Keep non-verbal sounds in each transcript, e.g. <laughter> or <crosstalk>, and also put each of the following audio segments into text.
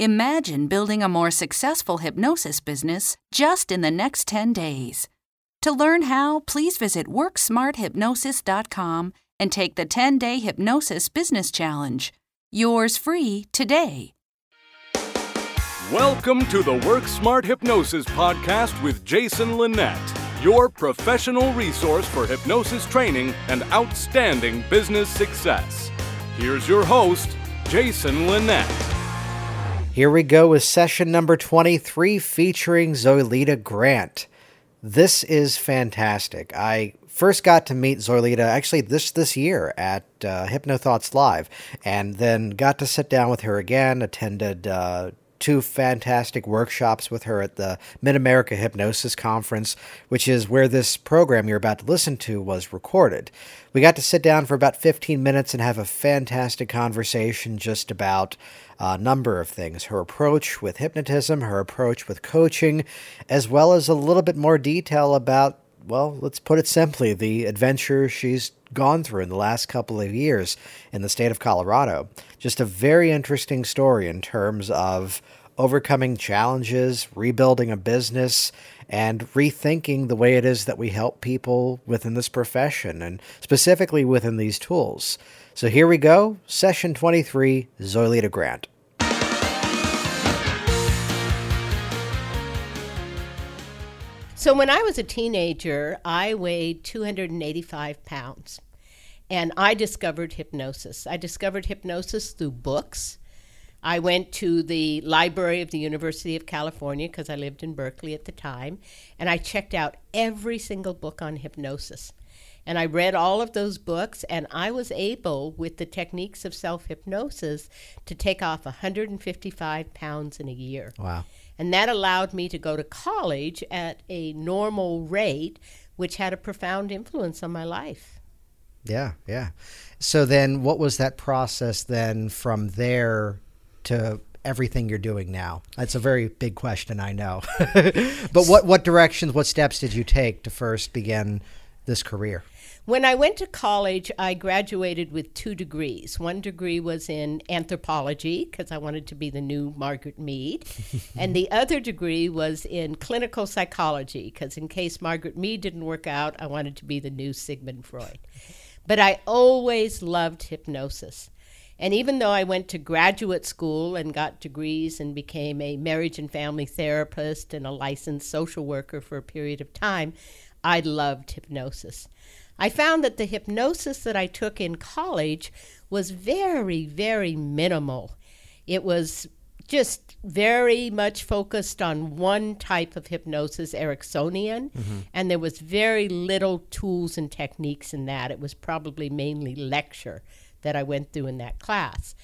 Imagine building a more successful hypnosis business just in the next 10 days. To learn how, please visit WorkSmartHypnosis.com and take the 10 day Hypnosis Business Challenge. Yours free today. Welcome to the Work Smart Hypnosis Podcast with Jason Linett, your professional resource for hypnosis training and outstanding business success. Here's your host, Jason Linett. Here we go with session number 23 featuring Zoilita Grant. This is fantastic. I first got to meet Zoilita actually this this year at uh, HypnoThoughts Live, and then got to sit down with her again. Attended uh, two fantastic workshops with her at the Mid America Hypnosis Conference, which is where this program you're about to listen to was recorded. We got to sit down for about 15 minutes and have a fantastic conversation just about a number of things her approach with hypnotism, her approach with coaching, as well as a little bit more detail about, well, let's put it simply, the adventure she's gone through in the last couple of years in the state of Colorado. Just a very interesting story in terms of overcoming challenges, rebuilding a business, and rethinking the way it is that we help people within this profession and specifically within these tools. So here we go, session 23, Zoilita Grant. So when I was a teenager, I weighed 285 pounds. And I discovered hypnosis. I discovered hypnosis through books. I went to the library of the University of California because I lived in Berkeley at the time, and I checked out every single book on hypnosis. And I read all of those books, and I was able, with the techniques of self hypnosis, to take off 155 pounds in a year. Wow. And that allowed me to go to college at a normal rate, which had a profound influence on my life. Yeah, yeah. So then what was that process then from there to everything you're doing now? That's a very big question, I know. <laughs> but what what directions, what steps did you take to first begin this career? When I went to college, I graduated with two degrees. One degree was in anthropology, because I wanted to be the new Margaret Mead. <laughs> and the other degree was in clinical psychology, because in case Margaret Mead didn't work out, I wanted to be the new Sigmund Freud. But I always loved hypnosis. And even though I went to graduate school and got degrees and became a marriage and family therapist and a licensed social worker for a period of time, I loved hypnosis. I found that the hypnosis that I took in college was very, very minimal. It was just very much focused on one type of hypnosis, Ericksonian, mm-hmm. and there was very little tools and techniques in that. It was probably mainly lecture that I went through in that class.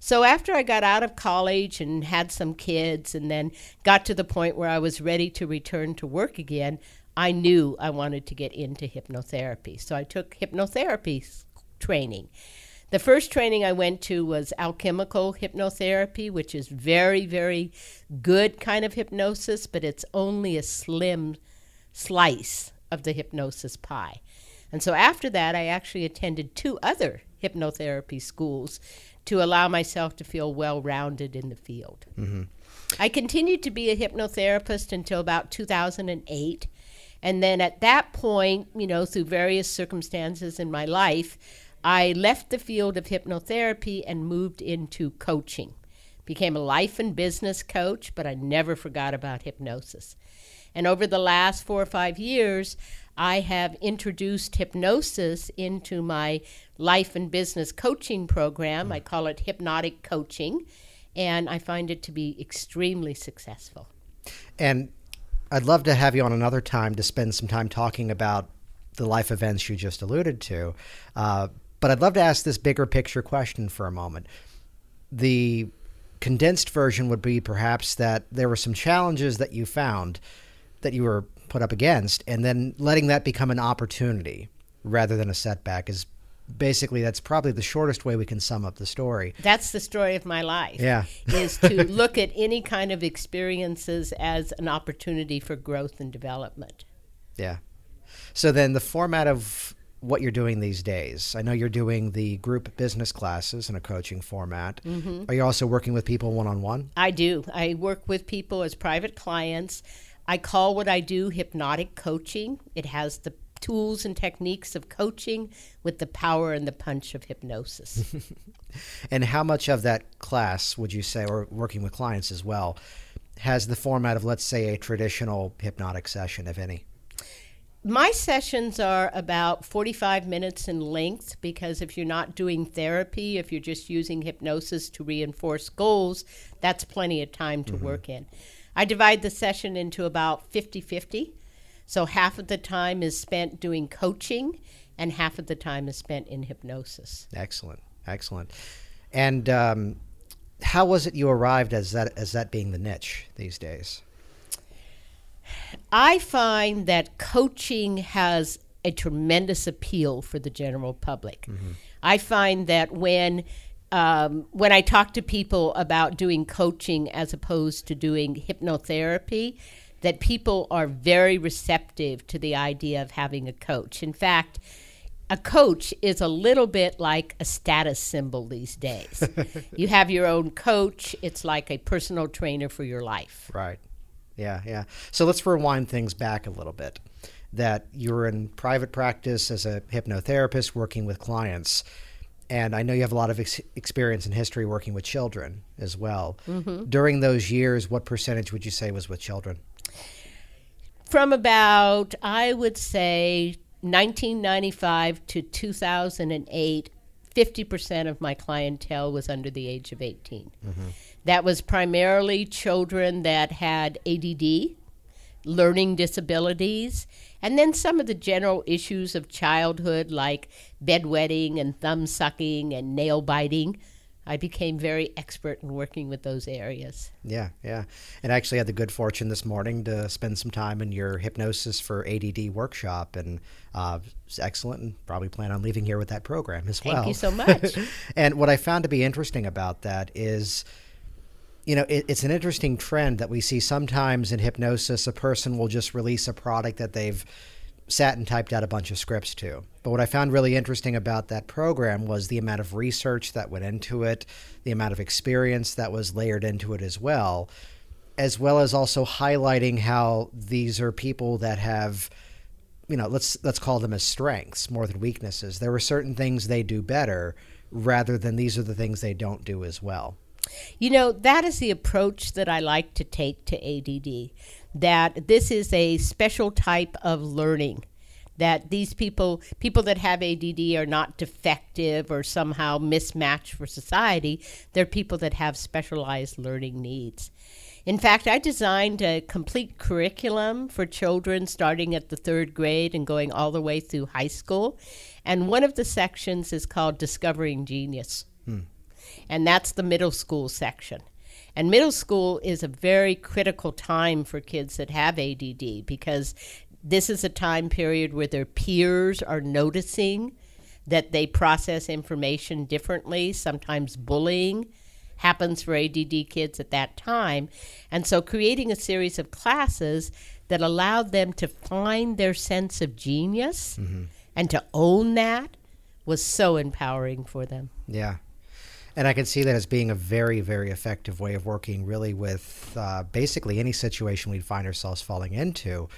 So after I got out of college and had some kids and then got to the point where I was ready to return to work again, I knew I wanted to get into hypnotherapy. So I took hypnotherapy training. The first training I went to was alchemical hypnotherapy, which is very, very good kind of hypnosis, but it's only a slim slice of the hypnosis pie. And so after that, I actually attended two other hypnotherapy schools to allow myself to feel well rounded in the field. Mm-hmm. I continued to be a hypnotherapist until about 2008. And then at that point, you know, through various circumstances in my life, I left the field of hypnotherapy and moved into coaching. Became a life and business coach, but I never forgot about hypnosis. And over the last four or five years, I have introduced hypnosis into my life and business coaching program. I call it hypnotic coaching, and I find it to be extremely successful. And I'd love to have you on another time to spend some time talking about the life events you just alluded to. Uh, but I'd love to ask this bigger picture question for a moment. The condensed version would be perhaps that there were some challenges that you found that you were put up against, and then letting that become an opportunity rather than a setback is basically that's probably the shortest way we can sum up the story. That's the story of my life. Yeah. is to <laughs> look at any kind of experiences as an opportunity for growth and development. Yeah. So then the format of what you're doing these days. I know you're doing the group business classes in a coaching format. Mm-hmm. Are you also working with people one on one? I do. I work with people as private clients. I call what I do hypnotic coaching. It has the tools and techniques of coaching with the power and the punch of hypnosis. <laughs> and how much of that class would you say, or working with clients as well, has the format of, let's say, a traditional hypnotic session, if any? my sessions are about 45 minutes in length because if you're not doing therapy, if you're just using hypnosis to reinforce goals, that's plenty of time to mm-hmm. work in. I divide the session into about 50 50. So half of the time is spent doing coaching, and half of the time is spent in hypnosis. Excellent, excellent. And um, how was it you arrived as that as that being the niche these days? I find that coaching has a tremendous appeal for the general public. Mm-hmm. I find that when um, when I talk to people about doing coaching as opposed to doing hypnotherapy, that people are very receptive to the idea of having a coach. In fact, a coach is a little bit like a status symbol these days. <laughs> you have your own coach, it's like a personal trainer for your life. Right. Yeah, yeah. So let's rewind things back a little bit. That you're in private practice as a hypnotherapist working with clients. And I know you have a lot of ex- experience in history working with children as well. Mm-hmm. During those years, what percentage would you say was with children? From about, I would say, 1995 to 2008, 50% of my clientele was under the age of 18. Mm-hmm. That was primarily children that had ADD, learning disabilities, and then some of the general issues of childhood like bedwetting and thumb sucking and nail biting. I became very expert in working with those areas. Yeah, yeah. And I actually had the good fortune this morning to spend some time in your hypnosis for ADD workshop, and uh, it's excellent. And probably plan on leaving here with that program as well. Thank you so much. <laughs> and what I found to be interesting about that is you know, it, it's an interesting trend that we see sometimes in hypnosis. A person will just release a product that they've sat and typed out a bunch of scripts to. But what I found really interesting about that program was the amount of research that went into it, the amount of experience that was layered into it as well, as well as also highlighting how these are people that have you know, let's let's call them as strengths more than weaknesses. There were certain things they do better rather than these are the things they don't do as well. You know, that is the approach that I like to take to ADD, that this is a special type of learning. That these people, people that have ADD, are not defective or somehow mismatched for society. They're people that have specialized learning needs. In fact, I designed a complete curriculum for children starting at the third grade and going all the way through high school. And one of the sections is called Discovering Genius. Hmm and that's the middle school section. And middle school is a very critical time for kids that have ADD because this is a time period where their peers are noticing that they process information differently. Sometimes bullying happens for ADD kids at that time. And so creating a series of classes that allowed them to find their sense of genius mm-hmm. and to own that was so empowering for them. Yeah. And I can see that as being a very, very effective way of working, really, with uh, basically any situation we'd find ourselves falling into.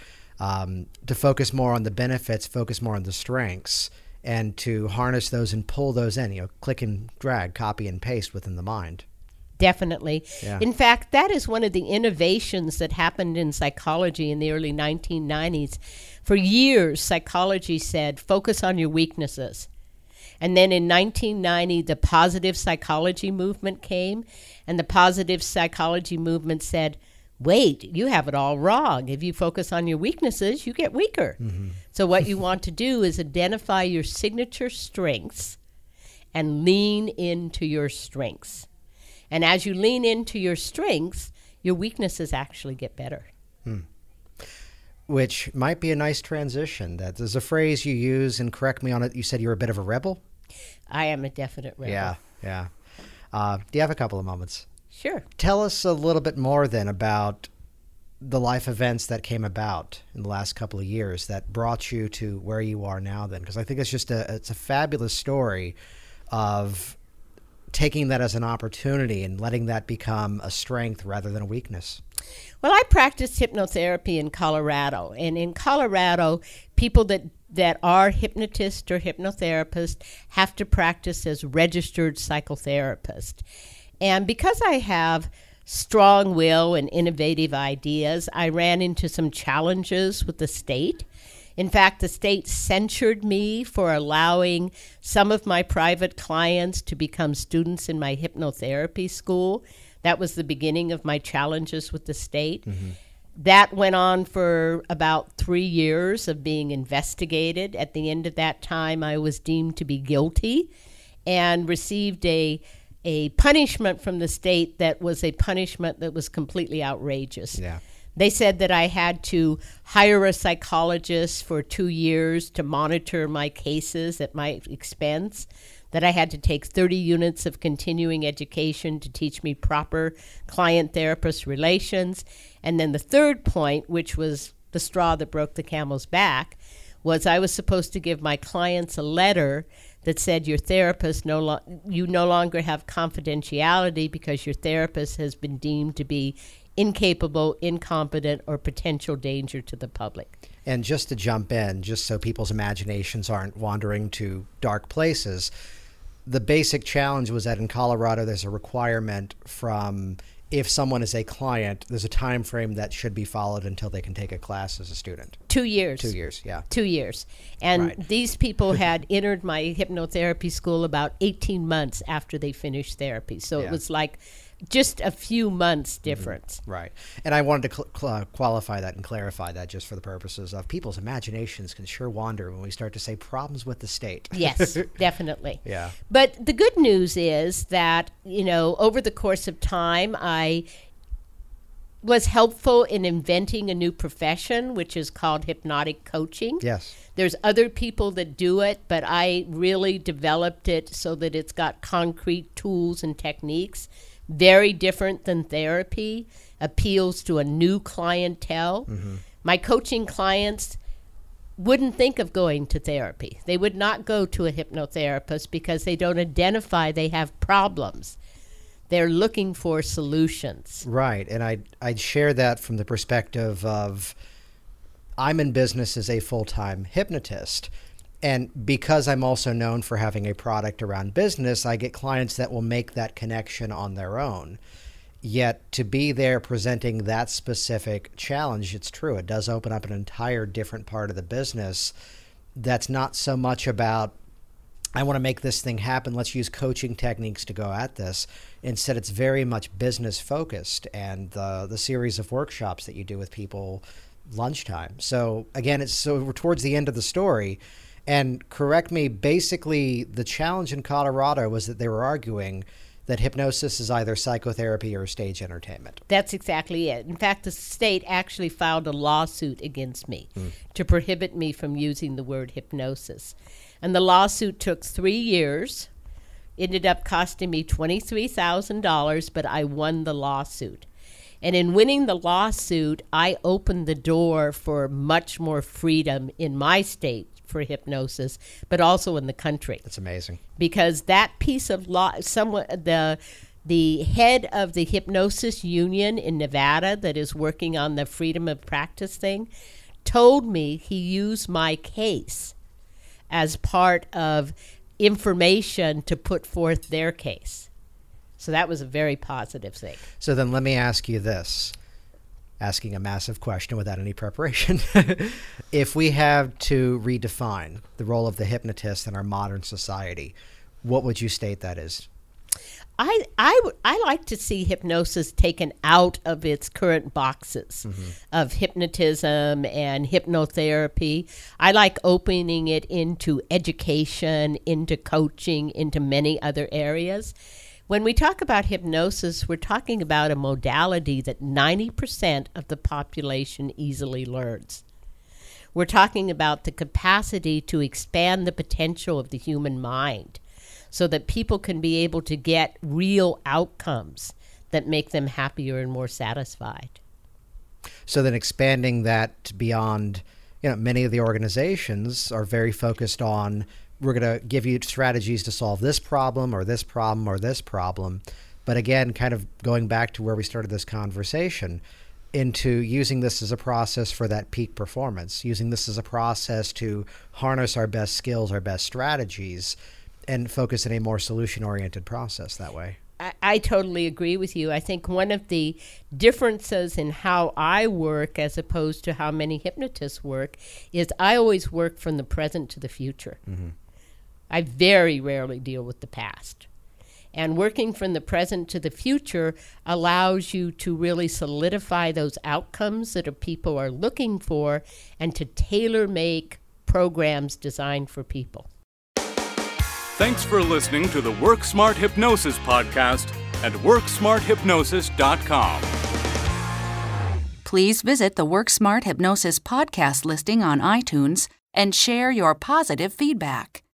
Um, to focus more on the benefits, focus more on the strengths, and to harness those and pull those in. You know, click and drag, copy and paste within the mind. Definitely. Yeah. In fact, that is one of the innovations that happened in psychology in the early 1990s. For years, psychology said focus on your weaknesses. And then in 1990, the positive psychology movement came, and the positive psychology movement said, wait, you have it all wrong. If you focus on your weaknesses, you get weaker. Mm-hmm. So, what you want to do is identify your signature strengths and lean into your strengths. And as you lean into your strengths, your weaknesses actually get better. Hmm. Which might be a nice transition. That there's a phrase you use, and correct me on it. You said you're a bit of a rebel. I am a definite rebel. Yeah, yeah. Uh, do you have a couple of moments? Sure. Tell us a little bit more then about the life events that came about in the last couple of years that brought you to where you are now then because I think it's just a it's a fabulous story of taking that as an opportunity and letting that become a strength rather than a weakness. Well, I practiced hypnotherapy in Colorado, and in Colorado, people that that are hypnotists or hypnotherapists have to practice as registered psychotherapists. And because I have strong will and innovative ideas, I ran into some challenges with the state. In fact, the state censured me for allowing some of my private clients to become students in my hypnotherapy school. That was the beginning of my challenges with the state. Mm-hmm. That went on for about three years of being investigated. At the end of that time, I was deemed to be guilty and received a a punishment from the state that was a punishment that was completely outrageous. Yeah. They said that I had to hire a psychologist for two years to monitor my cases at my expense, that I had to take 30 units of continuing education to teach me proper client therapist relations. And then the third point, which was the straw that broke the camel's back, was I was supposed to give my clients a letter that said your therapist no lo- you no longer have confidentiality because your therapist has been deemed to be incapable, incompetent, or potential danger to the public. And just to jump in, just so people's imaginations aren't wandering to dark places, the basic challenge was that in Colorado there's a requirement from if someone is a client, there's a time frame that should be followed until they can take a class as a student. Two years. Two years, yeah. Two years. And right. these people <laughs> had entered my hypnotherapy school about 18 months after they finished therapy. So yeah. it was like just a few months mm-hmm. difference. Mm-hmm. Right. And I wanted to cl- cl- qualify that and clarify that just for the purposes of people's imaginations can sure wander when we start to say problems with the state. yes, <laughs> definitely. Yeah. But the good news is that, you know, over the course of time, I was helpful in inventing a new profession, which is called hypnotic coaching. Yes. There's other people that do it, but I really developed it so that it's got concrete tools and techniques very different than therapy, appeals to a new clientele. Mm-hmm. My coaching clients wouldn't think of going to therapy. They would not go to a hypnotherapist because they don't identify they have problems. They're looking for solutions. Right. And I'd, I'd share that from the perspective of I'm in business as a full time hypnotist. And because I'm also known for having a product around business, I get clients that will make that connection on their own. Yet to be there presenting that specific challenge, it's true. It does open up an entire different part of the business that's not so much about, I want to make this thing happen. Let's use coaching techniques to go at this. Instead, it's very much business focused and the, the series of workshops that you do with people lunchtime. So, again, it's so we're towards the end of the story and correct me, basically, the challenge in Colorado was that they were arguing that hypnosis is either psychotherapy or stage entertainment. That's exactly it. In fact, the state actually filed a lawsuit against me mm. to prohibit me from using the word hypnosis. And the lawsuit took three years, ended up costing me $23,000, but I won the lawsuit. And in winning the lawsuit, I opened the door for much more freedom in my state for hypnosis, but also in the country. That's amazing. Because that piece of law, someone the the head of the hypnosis union in Nevada that is working on the freedom of practice thing told me he used my case as part of information to put forth their case. So that was a very positive thing. So then let me ask you this asking a massive question without any preparation. <laughs> if we have to redefine the role of the hypnotist in our modern society, what would you state that is? I, I, I like to see hypnosis taken out of its current boxes mm-hmm. of hypnotism and hypnotherapy. I like opening it into education, into coaching, into many other areas. When we talk about hypnosis, we're talking about a modality that 90% of the population easily learns. We're talking about the capacity to expand the potential of the human mind so that people can be able to get real outcomes that make them happier and more satisfied. So then expanding that beyond, you know, many of the organizations are very focused on we're going to give you strategies to solve this problem or this problem or this problem. But again, kind of going back to where we started this conversation, into using this as a process for that peak performance, using this as a process to harness our best skills, our best strategies, and focus in a more solution oriented process that way. I, I, totally agree with you. I think one of the differences in how I work as opposed to how many hypnotists work is I always work from the present to the future. Mm-hmm. I very rarely deal with the past. And working from the present to the future allows you to really solidify those outcomes that people are looking for and to tailor make programs designed for people. Thanks for listening to the Work Smart Hypnosis podcast at WorkSmartHypnosis.com. Please visit the Work Smart Hypnosis podcast listing on iTunes and share your positive feedback.